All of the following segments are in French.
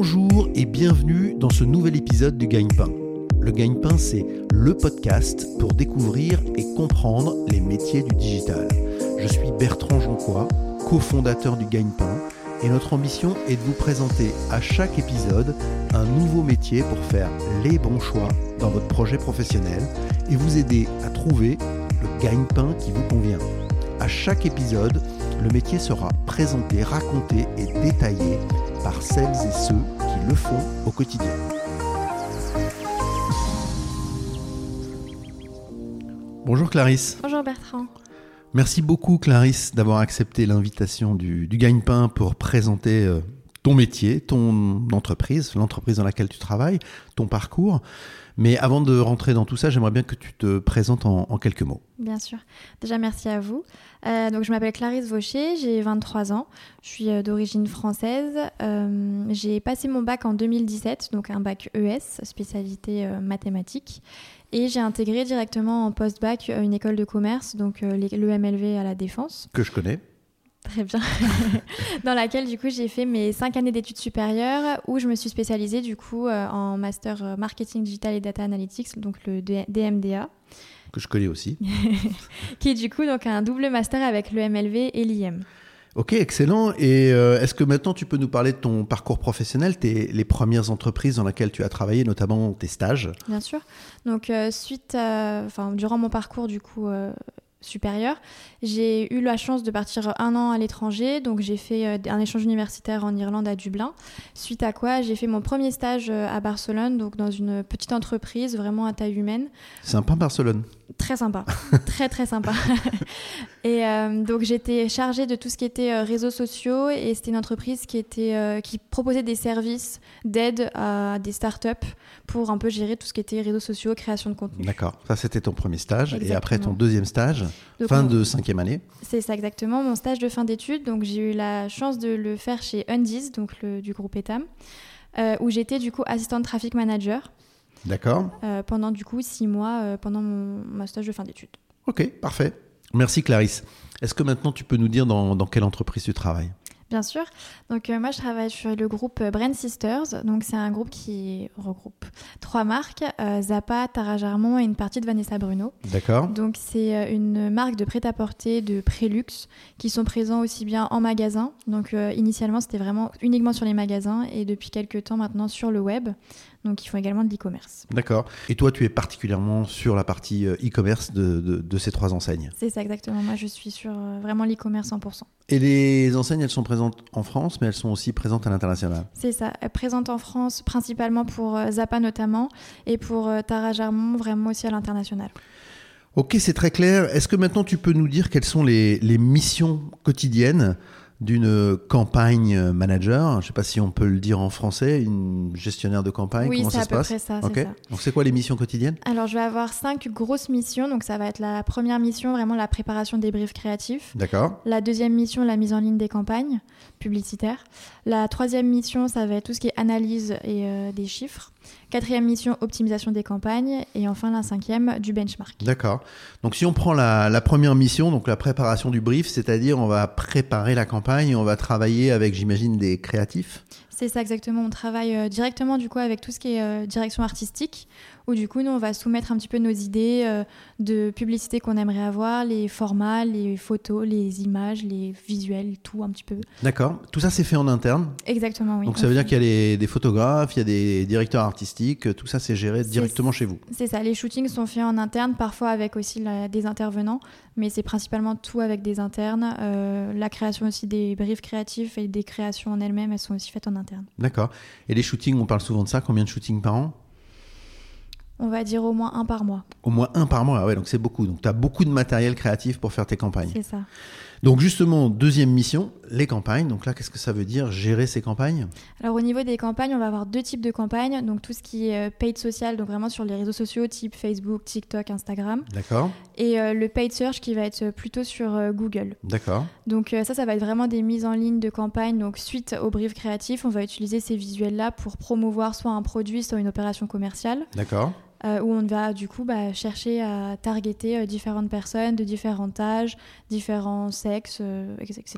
Bonjour et bienvenue dans ce nouvel épisode du Gagne-Pain. Le Gagne-Pain, c'est le podcast pour découvrir et comprendre les métiers du digital. Je suis Bertrand Jonquois, cofondateur du Gagne-Pain, et notre ambition est de vous présenter à chaque épisode un nouveau métier pour faire les bons choix dans votre projet professionnel et vous aider à trouver le gagne-pain qui vous convient. À chaque épisode, le métier sera présenté, raconté et détaillé par celles et ceux qui le font au quotidien. Bonjour Clarisse. Bonjour Bertrand. Merci beaucoup Clarisse d'avoir accepté l'invitation du, du Gagne-Pain pour présenter euh, ton métier, ton entreprise, l'entreprise dans laquelle tu travailles, ton parcours. Mais avant de rentrer dans tout ça, j'aimerais bien que tu te présentes en, quelques mots. Bien sûr. Déjà, merci à vous. Euh, donc, je m'appelle Clarisse Vaucher, j'ai 23 ans. Je suis euh, d'origine française. Euh, j'ai passé mon bac en 2017, donc un bac ES, spécialité mathématiques. Et j'ai intégré directement en post-bac une école de commerce, donc l'EMLV à la Défense. Que je connais. Très bien. dans laquelle, du coup, j'ai fait mes cinq années d'études supérieures où je me suis spécialisée, du coup, euh, en master euh, marketing digital et data analytics, donc le DMDA. Que je connais aussi. qui est, du coup, donc un double master avec le MLV et l'IM. Ok, excellent. Et euh, est-ce que maintenant tu peux nous parler de ton parcours professionnel, tes, les premières entreprises dans lesquelles tu as travaillé, notamment tes stages? Bien sûr. Donc, suite, enfin, durant mon parcours, du coup, supérieure. J'ai eu la chance de partir un an à l'étranger, donc j'ai fait euh, un échange universitaire en Irlande à Dublin. Suite à quoi, j'ai fait mon premier stage euh, à Barcelone, donc dans une petite entreprise vraiment à taille humaine. Sympa Barcelone. Très sympa, très très sympa. et euh, donc j'étais chargée de tout ce qui était réseaux sociaux et c'était une entreprise qui était qui proposait des services d'aide à des startups pour un peu gérer tout ce qui était réseaux sociaux, création de contenu. D'accord, ça c'était ton premier stage et après ton deuxième stage fin de cinquième année. C'est ça exactement, mon stage de fin d'études. Donc j'ai eu la chance de le faire chez Undies, donc le, du groupe Etam, euh, où j'étais du coup assistante traffic manager. D'accord. Euh, pendant du coup six mois euh, pendant mon, stage de fin d'études. Ok, parfait. Merci Clarisse. Est-ce que maintenant tu peux nous dire dans, dans quelle entreprise tu travailles? Bien sûr. Donc euh, moi, je travaille sur le groupe Brand Sisters. Donc c'est un groupe qui regroupe trois marques euh, Zappa, Tara Jarmon et une partie de Vanessa Bruno. D'accord. Donc c'est une marque de prêt-à-porter de Prélux qui sont présents aussi bien en magasin. Donc initialement, c'était vraiment uniquement sur les magasins et depuis quelques temps maintenant sur le web. Donc ils font également de l'e-commerce. D'accord. Et toi, tu es particulièrement sur la partie euh, e-commerce de, de, ces trois enseignes? C'est ça exactement. Moi, je suis sur euh, vraiment l'e-commerce 100%. Et les enseignes, elles sont présentes en France, mais elles sont aussi présentes à l'international? C'est ça. Elles présentes en France principalement pour euh, Zappa notamment et pour Tara Jarmon vraiment aussi à l'international. Ok, c'est très clair. Est-ce que maintenant tu peux nous dire quelles sont les, les missions quotidiennes d'une campagne manager. Je ne sais pas si on peut le dire en français, une gestionnaire de campagne. Oui, Comment ça se passe près ça, okay. Donc c'est quoi les missions quotidiennes? Alors je vais avoir cinq grosses missions. Donc ça va être la première mission, vraiment la préparation des briefs créatifs. D'accord. La deuxième mission, la mise en ligne des campagnes publicitaires. La troisième mission, ça va être tout ce qui est analyse et euh, des chiffres. Quatrième mission, optimisation des campagnes. Et enfin, la cinquième, du benchmark. D'accord. Donc, si on prend la, première mission, donc la préparation du brief, c'est-à-dire on va préparer la campagne, on va travailler avec, j'imagine, des créatifs? C'est ça exactement. On travaille euh, directement du coup avec tout ce qui est euh, direction artistique, où du coup nous on va soumettre un petit peu nos idées euh, de publicité qu'on aimerait avoir, les formats, les photos, les images, les visuels, tout un petit peu. D'accord. Tout ça c'est fait en interne. Exactement, oui. Donc ça veut dire qu'il y a des photographes, il y a des directeurs artistiques, tout ça c'est géré directement chez vous. C'est ça. Les shootings sont faits en interne, parfois avec aussi des intervenants, mais c'est principalement tout avec des internes. la création aussi des briefs créatifs et des créations en elles-mêmes, elles sont aussi faites en interne. D'accord. Et les shootings, on parle souvent de ça. Combien de shootings par an? On va dire au moins un par mois. Au moins un par mois, ah ouais, donc c'est beaucoup. Donc tu as beaucoup de matériel créatif pour faire tes campagnes. C'est ça. Donc justement, deuxième mission, les campagnes. Donc là, qu'est-ce que ça veut dire gérer ces campagnes? Alors au niveau des campagnes, on va avoir deux types de campagnes. Donc tout ce qui est euh, paid social, donc vraiment sur les réseaux sociaux type Facebook, TikTok, Instagram. D'accord. Et euh, le paid search qui va être plutôt sur euh, Google. D'accord. Donc ça, ça va être vraiment des mises en ligne de campagnes. Donc suite au brief créatif, on va utiliser ces visuels-là pour promouvoir soit un produit, soit une opération commerciale. D'accord. Euh, où on va du coup bah, chercher à targeter euh, différentes personnes de différents âges, différents sexes, euh, etc.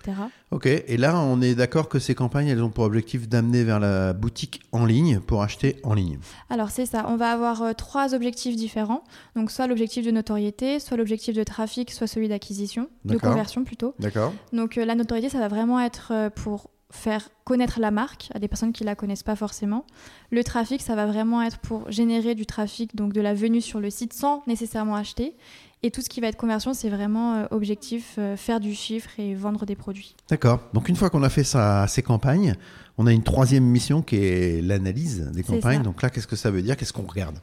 Ok, et là on est d'accord que ces campagnes, elles ont pour objectif d'amener vers la boutique en ligne pour acheter en ligne. Alors c'est ça, on va avoir trois objectifs différents. Donc soit l'objectif de notoriété, soit l'objectif de trafic, soit celui d'acquisition, de conversion plutôt. D'accord Donc la notoriété, ça va vraiment être pour faire connaître la marque à des personnes qui la connaissent pas forcément. Le trafic, ça va vraiment être pour générer du trafic, donc de la venue sur le site sans nécessairement acheter. Et tout ce qui va être conversion, c'est vraiment euh, objectif euh, faire du chiffre et vendre des produits. D'accord. Donc une fois qu'on a fait ça, ces campagnes, on a une troisième mission qui est l'analyse des campagnes. Donc là, qu'est-ce que ça veut dire? Qu'est-ce qu'on regarde?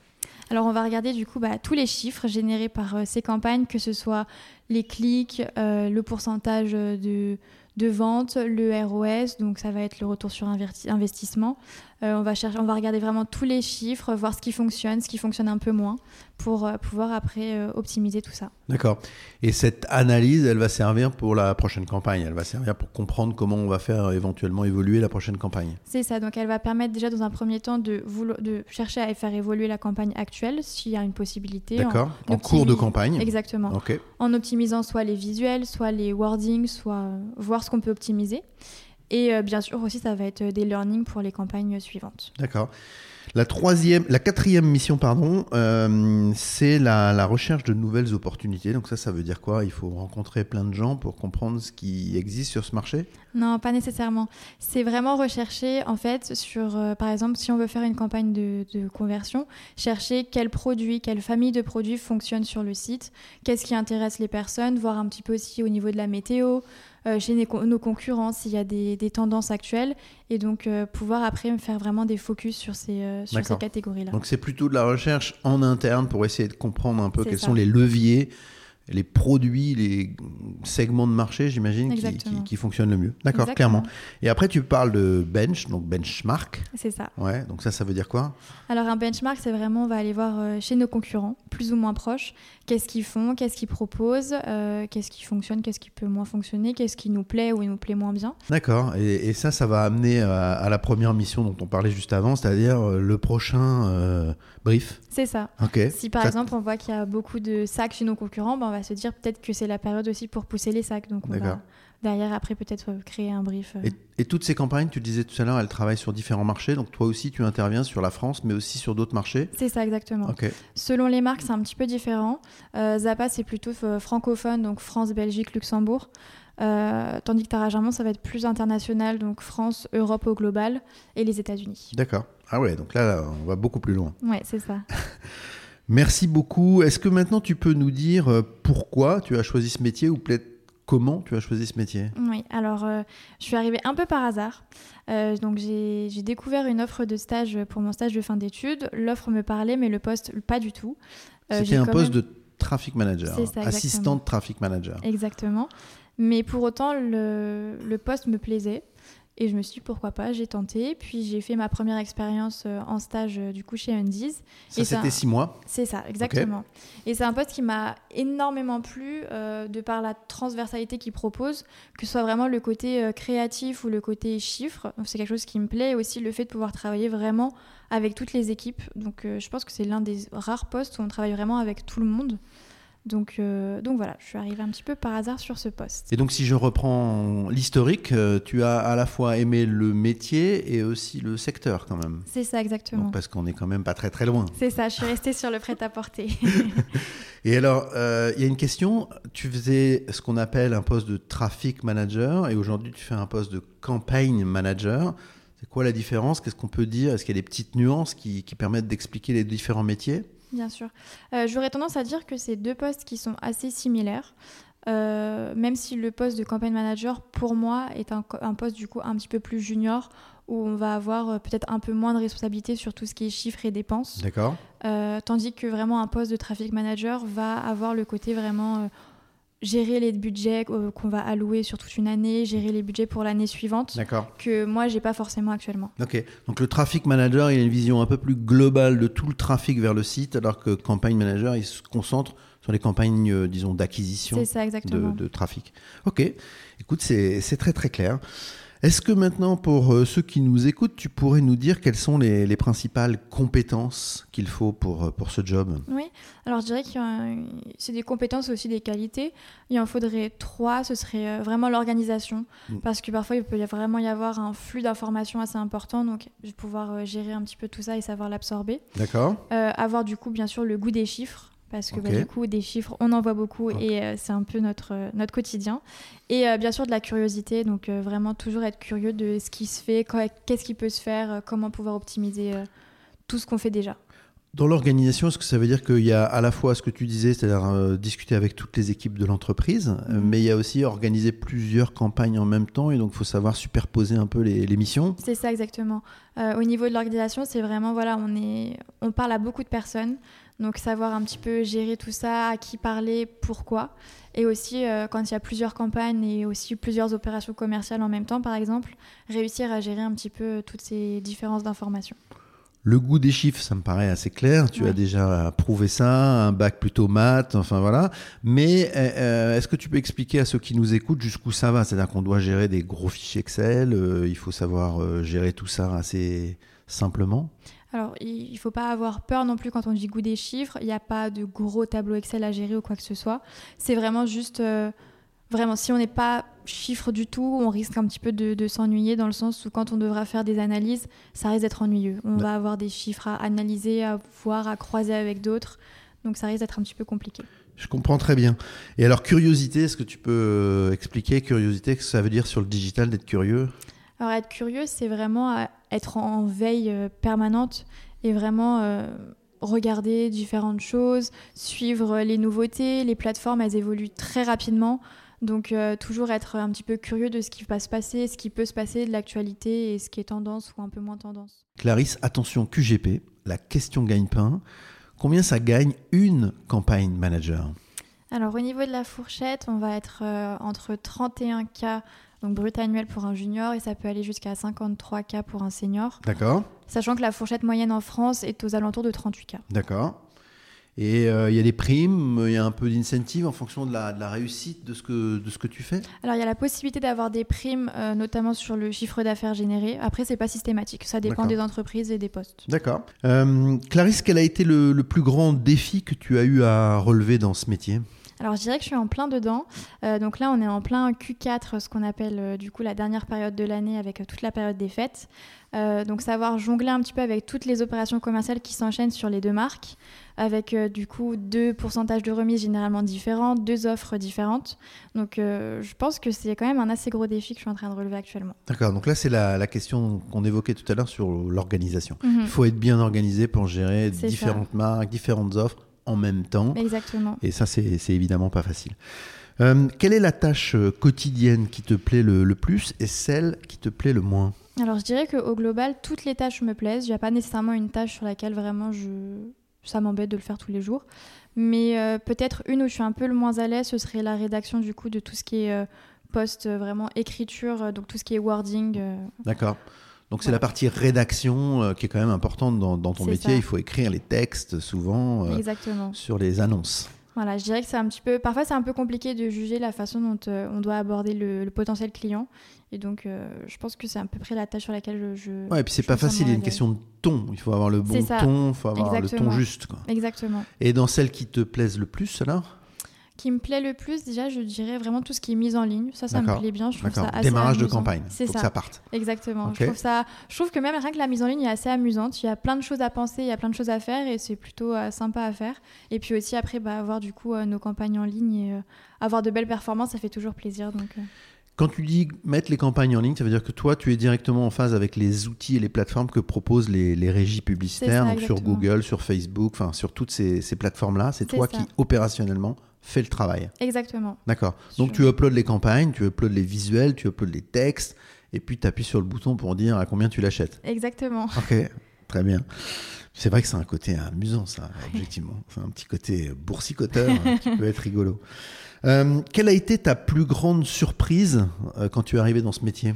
Alors on va regarder du coup bah, tous les chiffres générés par euh, ces campagnes, que ce soit les clics, euh, le pourcentage de, de vente, le ROS, donc ça va être le retour sur investissement. Euh, on, va chercher, on va regarder vraiment tous les chiffres, voir ce qui fonctionne, ce qui fonctionne un peu moins, pour euh, pouvoir après euh, optimiser tout ça. D'accord. Et cette analyse, elle va servir pour la prochaine campagne. Elle va servir pour comprendre comment on va faire éventuellement évoluer la prochaine campagne. C'est ça, donc elle va permettre déjà dans un premier temps de, chercher à faire évoluer la campagne actuelle, s'il y a une possibilité. D'accord. En, cours de campagne. Exactement. En optimisant soit les visuels, soit les wordings, soit voir ce qu'on peut optimiser. Et euh, bien sûr aussi, ça va être des learnings pour les campagnes suivantes. D'accord. La troisième, la quatrième mission, pardon, euh, c'est la, la recherche de nouvelles opportunités. Donc ça, ça veut dire quoi? Il faut rencontrer plein de gens pour comprendre ce qui existe sur ce marché? Non, pas nécessairement. C'est vraiment rechercher, en fait, sur, euh, par exemple, si on veut faire une campagne de, de conversion, chercher quels produits, quelle famille de produits fonctionnent sur le site, qu'est-ce qui intéresse les personnes, voir un petit peu aussi au niveau de la météo, chez nos, con- nos concurrents, s'il y a des, des tendances actuelles, et donc euh, pouvoir après faire vraiment des focus sur ces, euh, sur ces catégories-là. Donc c'est plutôt de la recherche en interne pour essayer de comprendre un peu quels ça. sont les leviers, les produits, les segments de marché, j'imagine, qui, Exactement. qui- qui fonctionnent le mieux. D'accord, clairement. Et après, tu parles de bench, donc benchmark. C'est ça. Ouais, donc ça, ça veut dire quoi? Alors un benchmark, c'est vraiment, on va aller voir euh, chez nos concurrents, plus ou moins proches, qu'est-ce qu'ils font, qu'est-ce qu'ils proposent, euh, qu'est-ce qui fonctionne, qu'est-ce qui peut moins fonctionner, qu'est-ce qui nous plaît ou nous plaît moins bien. D'accord. Et, et ça, ça va amener à, à la première mission dont on parlait juste avant, c'est-à-dire euh, le prochain euh, brief? C'est ça. Ok. Si par Ça- exemple on voit qu'il y a beaucoup de sacs chez nos concurrents, ben, on va se dire peut-être que c'est la période aussi pour pousser les sacs. Donc on va derrière après peut-être euh, créer un brief. euh. Et, et toutes ces campagnes, tu disais tout à l'heure, elles travaillent sur différents marchés. Donc toi aussi, tu interviens sur la France, mais aussi sur d'autres marchés. C'est ça exactement. Selon les marques, c'est un petit peu différent. Euh, Zappa, c'est plutôt euh, francophone, donc France, Belgique, Luxembourg. Euh, tandis que Tara Germain, ça va être plus international, donc France, Europe au global et les États-Unis. D'accord. Ah ouais, donc là, on va beaucoup plus loin. Ouais, c'est ça. Merci beaucoup. Est-ce que maintenant tu peux nous dire euh, pourquoi tu as choisi ce métier ou peut-être comment tu as choisi ce métier? Oui, alors euh, je suis arrivée un peu par hasard. Euh, donc j'ai découvert une offre de stage pour mon stage de fin d'études. L'offre me parlait, mais le poste pas du tout. Euh, C'était un poste même- de traffic manager, ça, exactement. assistante traffic manager. Exactement. Mais pour autant, le, le poste me plaisait. Et je me suis dit pourquoi pas, j'ai tenté. Puis j'ai fait ma première expérience euh, en stage euh, du coup chez Undies. Ça, c'était six mois. C'est ça, exactement. Et c'est un poste qui m'a énormément plu euh, de par la transversalité qu'il propose, que ce soit vraiment le côté euh, créatif ou le côté chiffre. Donc, C'est quelque chose qui me plaît. Et aussi le fait de pouvoir travailler vraiment avec toutes les équipes. Donc euh, je pense que c'est l'un des rares postes où on travaille vraiment avec tout le monde. Donc, euh, donc voilà, je suis arrivée un petit peu par hasard sur ce poste. Et donc, si je reprends l'historique, euh, tu as à la fois aimé le métier et aussi le secteur quand même. C'est ça exactement. Donc, parce qu'on est quand même pas très très loin. C'est ça, je suis restée sur le prêt-à-porter. Et alors, euh, il y a une question. Tu faisais ce qu'on appelle un poste de traffic manager et aujourd'hui, tu fais un poste de campaign manager. C'est quoi la différence? Qu'est-ce qu'on peut dire? Est-ce qu'il y a des petites nuances qui, qui permettent d'expliquer les différents métiers? Bien sûr. Euh, J'aurais tendance à dire que c'est deux postes qui sont assez similaires. Euh, même si le poste de campaign manager, pour moi, est un, poste du coup un petit peu plus junior, où on va avoir euh, peut-être un peu moins de responsabilité sur tout ce qui est chiffres et dépenses. D'accord Euh, tandis que vraiment un poste de traffic manager va avoir le côté vraiment gérer les budgets euh, qu'on va allouer sur toute une année, gérer les budgets pour l'année suivante, que moi, j'ai pas forcément actuellement. Ok. Donc, le traffic manager, il a une vision un peu plus globale de tout le trafic vers le site, alors que campaign manager, il se concentre sur les campagnes, euh, disons, d'acquisition C'est ça de, exactement. de trafic. Ok. Écoute, c'est c'est très très clair. Est-ce que maintenant, pour euh, ceux qui nous écoutent, tu pourrais nous dire quelles sont les, les principales compétences qu'il faut pour, euh, pour ce job? Oui, alors je dirais que c'est des compétences aussi des qualités. Il en faudrait trois, ce serait euh, vraiment l'organisation, Mm. parce que parfois il peut vraiment y avoir un flux d'informations assez important, donc je vais pouvoir gérer un petit peu tout ça et savoir l'absorber. D'accord Euh, avoir du coup bien sûr le goût des chiffres parce que bah, du coup des chiffres on en voit beaucoup et euh, c'est un peu notre, euh, notre quotidien. Et euh, bien sûr de la curiosité. Donc vraiment toujours être curieux de ce qui se fait qu'est-ce qui peut se faire comment pouvoir optimiser tout ce qu'on fait déjà. Dans l'organisation, est-ce que ça veut dire qu'il y a à la fois ce que tu disais, c'est-à-dire discuter avec toutes les équipes de l'entreprise, Mhm. mais il y a aussi organiser plusieurs campagnes en même temps et donc il faut savoir superposer un peu les, les missions. C'est ça exactement. Au niveau de l'organisation c'est vraiment voilà on est on parle à beaucoup de personnes donc savoir un petit peu gérer tout ça à qui parler pourquoi et aussi euh, quand il y a plusieurs campagnes et aussi plusieurs opérations commerciales en même temps par exemple réussir à gérer un petit peu toutes ces différences d'informations Le goût des chiffres, ça me paraît assez clair. Tu Ouais. as déjà prouvé ça, un bac plutôt maths, enfin voilà. Mais euh, euh, est-ce que tu peux expliquer à ceux qui nous écoutent jusqu'où ça va? C'est-à-dire qu'on doit gérer des gros fichiers Excel, euh, il faut savoir euh, gérer tout ça assez simplement. Alors, il ne faut pas avoir peur non plus quand on dit goût des chiffres. Il n'y a pas de gros tableau Excel à gérer ou quoi que ce soit. C'est vraiment juste, euh, vraiment, si on n'est pas chiffre du tout, on risque un petit peu de, de s'ennuyer dans le sens où quand on devra faire des analyses, ça risque d'être ennuyeux. On Ouais. va avoir des chiffres à analyser, à voir, à croiser avec d'autres. Donc, ça risque d'être un petit peu compliqué. Je comprends très bien. Et alors, curiosité, est-ce que tu peux euh, expliquer curiosité, ce que ça veut dire sur le digital d'être curieux? Alors être curieux, c'est vraiment euh, être en veille euh, permanente et vraiment euh, regarder différentes choses, suivre les nouveautés. Les plateformes, elles évoluent très rapidement. Donc toujours être un petit peu curieux de ce qui va se passer, ce qui peut se passer, de l'actualité et ce qui est tendance ou un peu moins tendance. Clarisse, attention, QGP, la question gagne-pain. Combien ça gagne une campagne manager? Alors au niveau de la fourchette, on va être euh, entre 31K donc brut annuel pour un junior et ça peut aller jusqu'à 53K pour un senior, D'accord sachant que la fourchette moyenne en France est aux alentours de 38K. D'accord. Et euh, il y a des primes, il y a un peu d'incentive en fonction de la, de la réussite de ce, que, de ce que tu fais? Alors il y a la possibilité d'avoir des primes, euh, notamment sur le chiffre d'affaires généré. Après, c'est pas systématique, ça dépend des entreprises et des postes. D'accord. Euh, Clarisse, quel a été le, le plus grand défi que tu as eu à relever dans ce métier? Alors je dirais que je suis en plein dedans. Euh, donc là, on est en plein Q4, ce qu'on appelle euh, du coup la dernière période de l'année avec euh, toute la période des fêtes. Donc savoir jongler un petit peu avec toutes les opérations commerciales qui s'enchaînent sur les deux marques, avec du coup deux pourcentages de remise généralement différents, deux offres différentes. Donc je pense que c'est quand même un assez gros défi que je suis en train de relever actuellement. D'accord, donc là c'est la, la question qu'on évoquait tout à l'heure sur l'organisation. Mhm. Il faut être bien organisé pour gérer différentes marques, différentes offres en même temps. Exactement. Et ça, c'est évidemment pas facile. Euh, quelle est la tâche euh, quotidienne qui te plaît le, le plus et celle qui te plaît le moins? Alors je dirais qu'au global, toutes les tâches me plaisent. Il n'y a pas nécessairement une tâche sur laquelle vraiment je... ça m'embête de le faire tous les jours. Mais euh, peut-être une où je suis un peu le moins à l'aise, ce serait la rédaction du coup de tout ce qui est euh, post, vraiment écriture, donc tout ce qui est wording. D'accord. Donc c'est Ouais. la partie rédaction euh, qui est quand même importante dans, dans ton métier. ça. Il faut écrire les textes souvent euh, Exactement. sur les annonces. Voilà, je dirais que c'est un petit peu. Parfois, c'est un peu compliqué de juger la façon dont euh, on doit aborder le, le potentiel client. Et donc, euh, je pense que c'est à peu près la tâche sur laquelle je. je- Ouais, et puis c'est pas facile, il y a une question de ton. Il faut avoir le bon ton, il faut avoir le ton Exactement. juste. quoi. Exactement. Et dans celles qui te plaisent le plus, alors? Qui me plaît le plus, déjà, je dirais vraiment tout ce qui est mise en ligne. Ça, ça me plaît bien. Je trouve ça assez Démarrage de campagne. C'est ça. que ça parte. Exactement. Je, trouve ça... je trouve que même rien que la mise en ligne est assez amusante. Il y a plein de choses à penser, il y a plein de choses à faire et c'est plutôt euh, sympa à faire. Et puis aussi, après, bah, avoir du coup euh, nos campagnes en ligne et euh, avoir de belles performances, ça fait toujours plaisir. Donc, Quand tu dis mettre les campagnes en ligne, ça veut dire que toi, tu es directement en phase avec les outils et les plateformes que proposent les, les régies publicitaires, ça, donc sur. Google, sur Facebook, enfin sur toutes ces, ces plateformes-là. C'est C'est toi ça. qui, opérationnellement, fais le travail. Exactement. D'accord. Donc tu uploads les campagnes, tu uploads les visuels, tu uploads les textes, et puis tu appuies sur le bouton pour dire à combien tu l'achètes. Exactement. Ok, très bien. C'est vrai que c'est un côté amusant, ça, objectivement. C'est un petit côté boursicoteur hein, qui peut être rigolo. Euh, quelle a été ta plus grande surprise euh, quand tu es arrivé dans ce métier?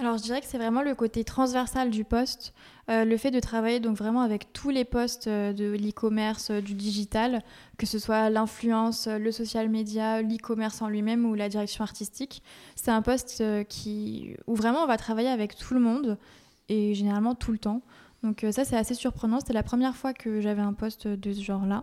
Alors je dirais que c'est vraiment le côté transversal du poste, euh, le fait de travailler donc vraiment avec tous les postes euh, de l'e-commerce, euh, du digital, que ce soit l'influence, le social media, l'e-commerce en lui-même ou la direction artistique. C'est un poste qui, où vraiment on va travailler avec tout le monde et généralement tout le temps. Donc ça c'est assez surprenant, c'était la première fois que j'avais un poste de ce genre-là.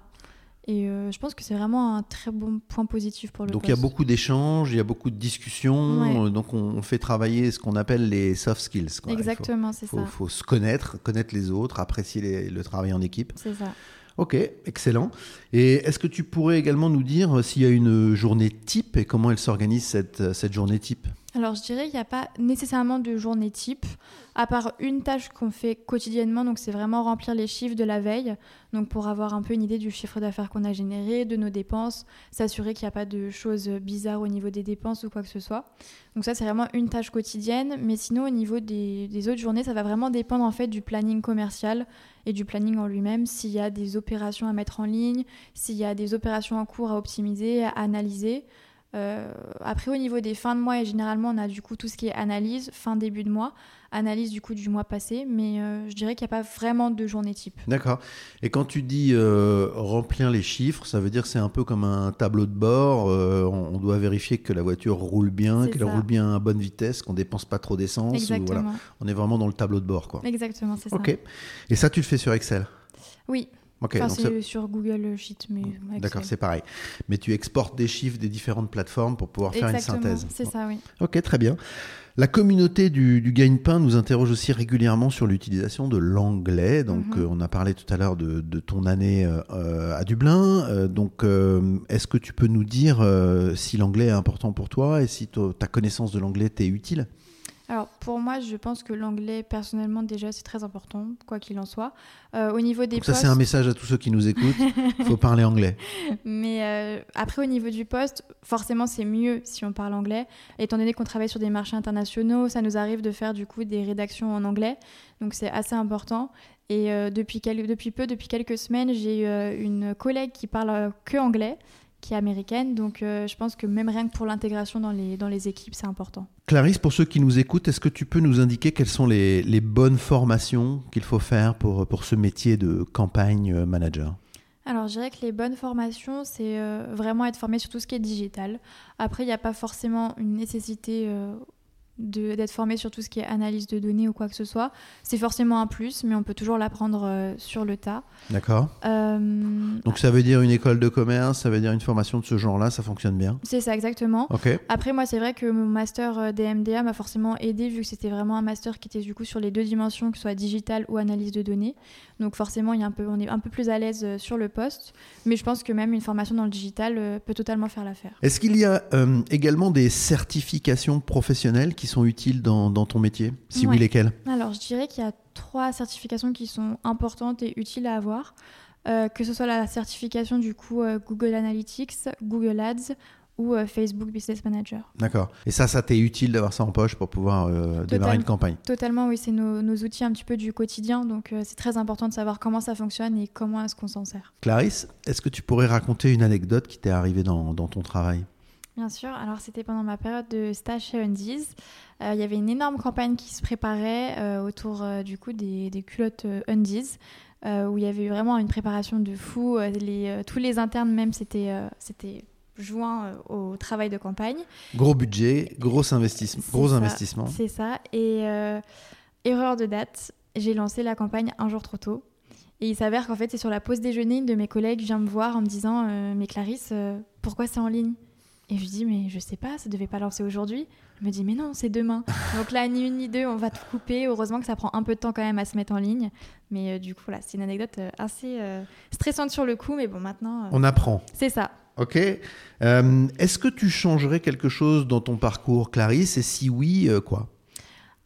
Et euh, je pense que c'est vraiment un très bon point positif pour le Donc il y a beaucoup d'échanges, il y a beaucoup de discussions. Euh, donc on, fait travailler ce qu'on appelle les soft skills. Exactement, c'est ça. Il faut se connaître, connaître les autres, apprécier le travail en équipe. C'est ça. Ok, excellent. Et est-ce que tu pourrais également nous dire s'il y a une journée type et comment elle s'organise cette, cette journée type? Alors je dirais qu'il n'y a pas nécessairement de journée type, à part une tâche qu'on fait quotidiennement, donc c'est vraiment remplir les chiffres de la veille, donc pour avoir un peu une idée du chiffre d'affaires qu'on a généré, de nos dépenses, s'assurer qu'il n'y a pas de choses bizarres au niveau des dépenses ou quoi que ce soit. Donc ça c'est vraiment une tâche quotidienne, mais sinon au niveau des, autres journées, ça va vraiment dépendre en fait du planning commercial et du planning en lui-même, s'il y a des opérations à mettre en ligne, s'il y a des opérations en cours à optimiser, à analyser. Euh, après, au niveau des fins de mois, et généralement, on a du coup tout ce qui est analyse, fin début de mois, analyse du coup du mois passé, mais euh, je dirais qu'il n'y a pas vraiment de journée type. D'accord. Et quand tu dis euh, remplir les chiffres, ça veut dire que c'est un peu comme un tableau de bord. On, doit vérifier que la voiture roule bien, qu'elle roule bien à bonne vitesse, qu'on dépense pas trop d'essence. Exactement. On est vraiment dans le tableau de bord, quoi. Exactement, c'est ça. Ok. Et ça, tu le fais sur Excel? Oui enfin, c'est sur Google Sheet, mais. D'accord, c'est pareil. Mais tu exportes des chiffres des différentes plateformes pour pouvoir faire une synthèse. C'est ça, oui. Ok, très bien. La communauté du, du gagne-pain nous interroge aussi régulièrement sur l'utilisation de l'anglais. Donc, mhm. euh, on a parlé tout à l'heure de, ton année euh, à Dublin. Euh, donc, est-ce que tu peux nous dire si l'anglais est important pour toi et si ta connaissance de l'anglais t'est utile? Alors pour moi, je pense que l'anglais, personnellement, déjà, c'est très important, quoi qu'il en soit. Euh, au niveau des Ça, c'est un message à tous ceux qui nous écoutent. Il faut parler anglais. Mais euh, après, au niveau du poste, forcément, c'est mieux si on parle anglais. Étant donné qu'on travaille sur des marchés internationaux, ça nous arrive de faire du coup des rédactions en anglais. Donc c'est assez important. Et euh, depuis, depuis peu, depuis quelques semaines, j'ai une collègue qui parle que anglais qui est américaine. Donc euh, je pense que même rien que pour l'intégration dans les, dans les équipes, c'est important. Clarisse, pour ceux qui nous écoutent, est-ce que tu peux nous indiquer quelles sont les, les bonnes formations qu'il faut faire pour, pour ce métier de campagne euh, manager? Alors, je dirais que les bonnes formations, c'est euh, vraiment être formé sur tout ce qui est digital. Après, il n'y a pas forcément une nécessité d'être formé sur tout ce qui est analyse de données ou quoi que ce soit. C'est forcément un plus, mais on peut toujours l'apprendre euh, sur le tas. D'accord. Euh, Donc ça veut dire une école de commerce, ça veut dire une formation de ce genre-là, ça fonctionne bien C'est ça, exactement. Après, moi, c'est vrai que mon master euh, DMDA m'a forcément aidé, vu que c'était vraiment un master qui était du coup sur les deux dimensions, que ce soit digital ou analyse de données. Donc forcément, il y a un peu, on est un peu plus à l'aise sur le poste, mais je pense que même une formation dans le digital peut totalement faire l'affaire. Est-ce qu'il y a également des certifications professionnelles qui sont utiles dans, ton métier Si oui, lesquelles Alors, je dirais qu'il y a trois certifications qui sont importantes et utiles à avoir. Euh, que ce soit la certification du coup euh, Google Analytics, Google Ads ou euh, Facebook Business Manager. D'accord. Et ça, ça t'est utile d'avoir ça en poche pour pouvoir démarrer une campagne? Totalement, oui. C'est nos, nos, outils un petit peu du quotidien. Donc, c'est très important de savoir comment ça fonctionne et comment est-ce qu'on s'en sert. Clarisse, est-ce que tu pourrais raconter une anecdote qui t'est arrivée dans, dans ton travail? Bien sûr. Alors, c'était pendant ma période de stage chez Undies. Euh, il y avait une énorme campagne qui se préparait euh, autour euh, du coup des, culottes Undies, où il y avait vraiment une préparation de fou. Les, tous les internes même c'était c'était joints au travail de campagne. Gros budget, gros investissement. Gros investissement. C'est ça. Et erreur de date, j'ai lancé la campagne un jour trop tôt. Et il s'avère qu'en fait, c'est sur la pause déjeuner, une de mes collègues vient me voir en me disant Mais Clarisse, pourquoi c'est en ligne? Et je lui dis Mais je sais pas, ça devait pas lancer aujourd'hui. Je me dis, mais non, c'est demain. Donc là, ni une ni deux, on va tout couper. Heureusement que ça prend un peu de temps quand même à se mettre en ligne. Mais euh, du coup, voilà, c'est une anecdote euh, assez euh, stressante sur le coup. Mais bon, maintenant. on apprend. C'est ça. Ok. Est-ce que tu changerais quelque chose dans ton parcours, Clarisse? Et si oui, quoi?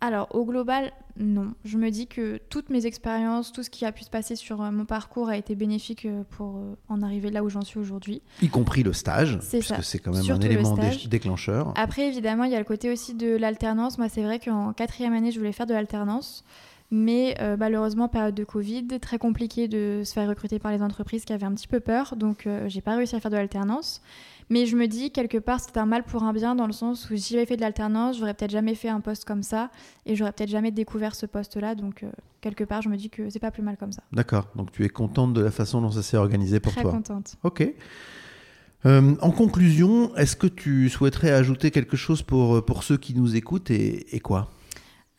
Alors, au global, non. Je me dis que toutes mes expériences, tout ce qui a pu se passer sur euh, mon parcours a été bénéfique euh, pour euh, en arriver là où j'en suis aujourd'hui. Y compris le stage, puisque c'est quand même un élément déclencheur. Après, évidemment, il y a le côté aussi de l'alternance. Moi, c'est vrai qu'en quatrième année, je voulais faire de l'alternance. Mais malheureusement, période de Covid, très compliqué de se faire recruter par les entreprises qui avaient un petit peu peur. Donc, j'ai pas réussi à faire de l'alternance. Mais je me dis, quelque part, c'est un mal pour un bien dans le sens où si j'avais fait de l'alternance, j'aurais peut-être jamais fait un poste comme ça et j'aurais peut-être jamais découvert ce poste-là. Donc, euh, quelque part, je me dis que c'est pas plus mal comme ça. D'accord. Donc, tu es contente de la façon dont ça s'est organisé pour Très toi contente. Ok. Euh, en conclusion, est-ce que tu souhaiterais ajouter quelque chose pour, euh, pour ceux qui nous écoutent et, et quoi?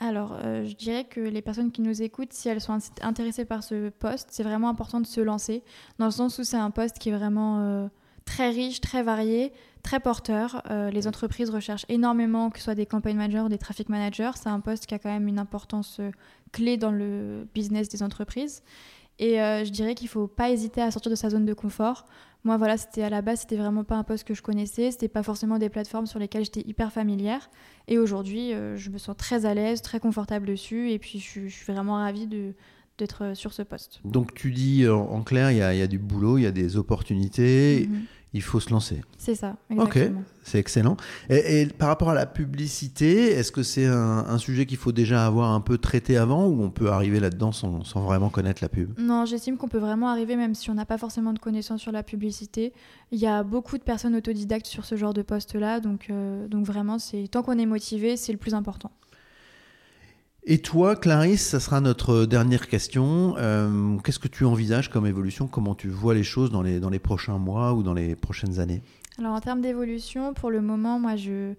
Alors, euh, je dirais que les personnes qui nous écoutent, si elles sont int- intéressées par ce poste, c'est vraiment important de se lancer, dans le sens où c'est un poste qui est vraiment euh, très riche, très varié, très porteur. Euh, les entreprises recherchent énormément, que ce soit des campaign managers ou des traffic managers. C'est un poste qui a quand même une importance clé dans le business des entreprises. Et euh, je dirais qu'il ne faut pas hésiter à sortir de sa zone de confort. Moi, voilà, c'était à la base, c'était vraiment pas un poste que je connaissais. C'était pas forcément des plateformes sur lesquelles j'étais hyper familière. Et aujourd'hui, euh, je me sens très à l'aise, très confortable dessus. Et puis, je, suis- je suis vraiment ravie de- d'être euh, sur ce poste. Donc, tu dis en, en clair, il y, a, il y a du boulot, il y a des opportunités, Mhm. Il faut se lancer. C'est ça, Ok. exactement. C'est excellent. Et, et par rapport à la publicité, est-ce que c'est un, un sujet qu'il faut déjà avoir un peu traité avant ou on peut arriver là-dedans sans, sans vraiment connaître la pub? Non, j'estime qu'on peut vraiment arriver, même si on n'a pas forcément de connaissances sur la publicité. Il y a beaucoup de personnes autodidactes sur ce genre de poste-là. Donc, euh, donc vraiment, c'est tant qu'on est motivé, c'est le plus important. Et toi, Clarisse, ça sera notre dernière question. Euh, Qu'est-ce que tu envisages comme évolution? Comment tu vois les choses dans les, dans les prochains mois ou dans les prochaines années? Alors en termes d'évolution, pour le moment, moi je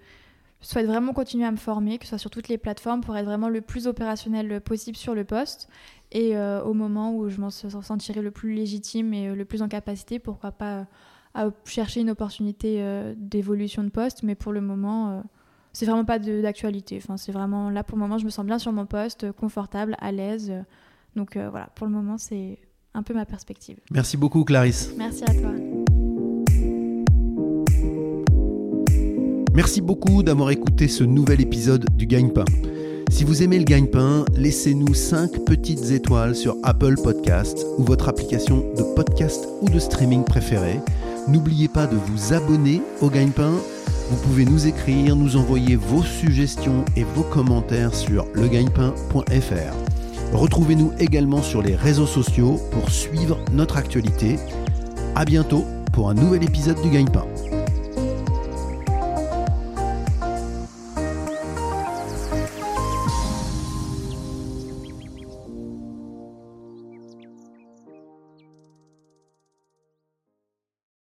souhaite vraiment continuer à me former, que ce soit sur toutes les plateformes, pour être vraiment le plus opérationnel possible sur le poste. Et euh, au moment où je m'en sentirai le plus légitime et euh, le plus en capacité, pourquoi pas à chercher une opportunité d'évolution de poste. Mais pour le moment, c'est vraiment pas d'actualité. Enfin, c'est vraiment là pour le moment, je me sens bien sur mon poste, confortable, à l'aise. Donc euh, voilà, pour le moment, c'est un peu ma perspective. Merci beaucoup, Clarisse. Merci à toi. Merci beaucoup d'avoir écouté ce nouvel épisode du Gagne-Pain. Si vous aimez le Gagne-Pain, laissez-nous 5 petites étoiles sur Apple Podcast ou votre application de podcast ou de streaming préférée. N'oubliez pas de vous abonner au Gagne-Pain. Vous pouvez nous écrire, nous envoyer vos suggestions et vos commentaires sur legagnepain.fr. Retrouvez-nous également sur les réseaux sociaux pour suivre notre actualité. À bientôt pour un nouvel épisode du Gagne-Pain.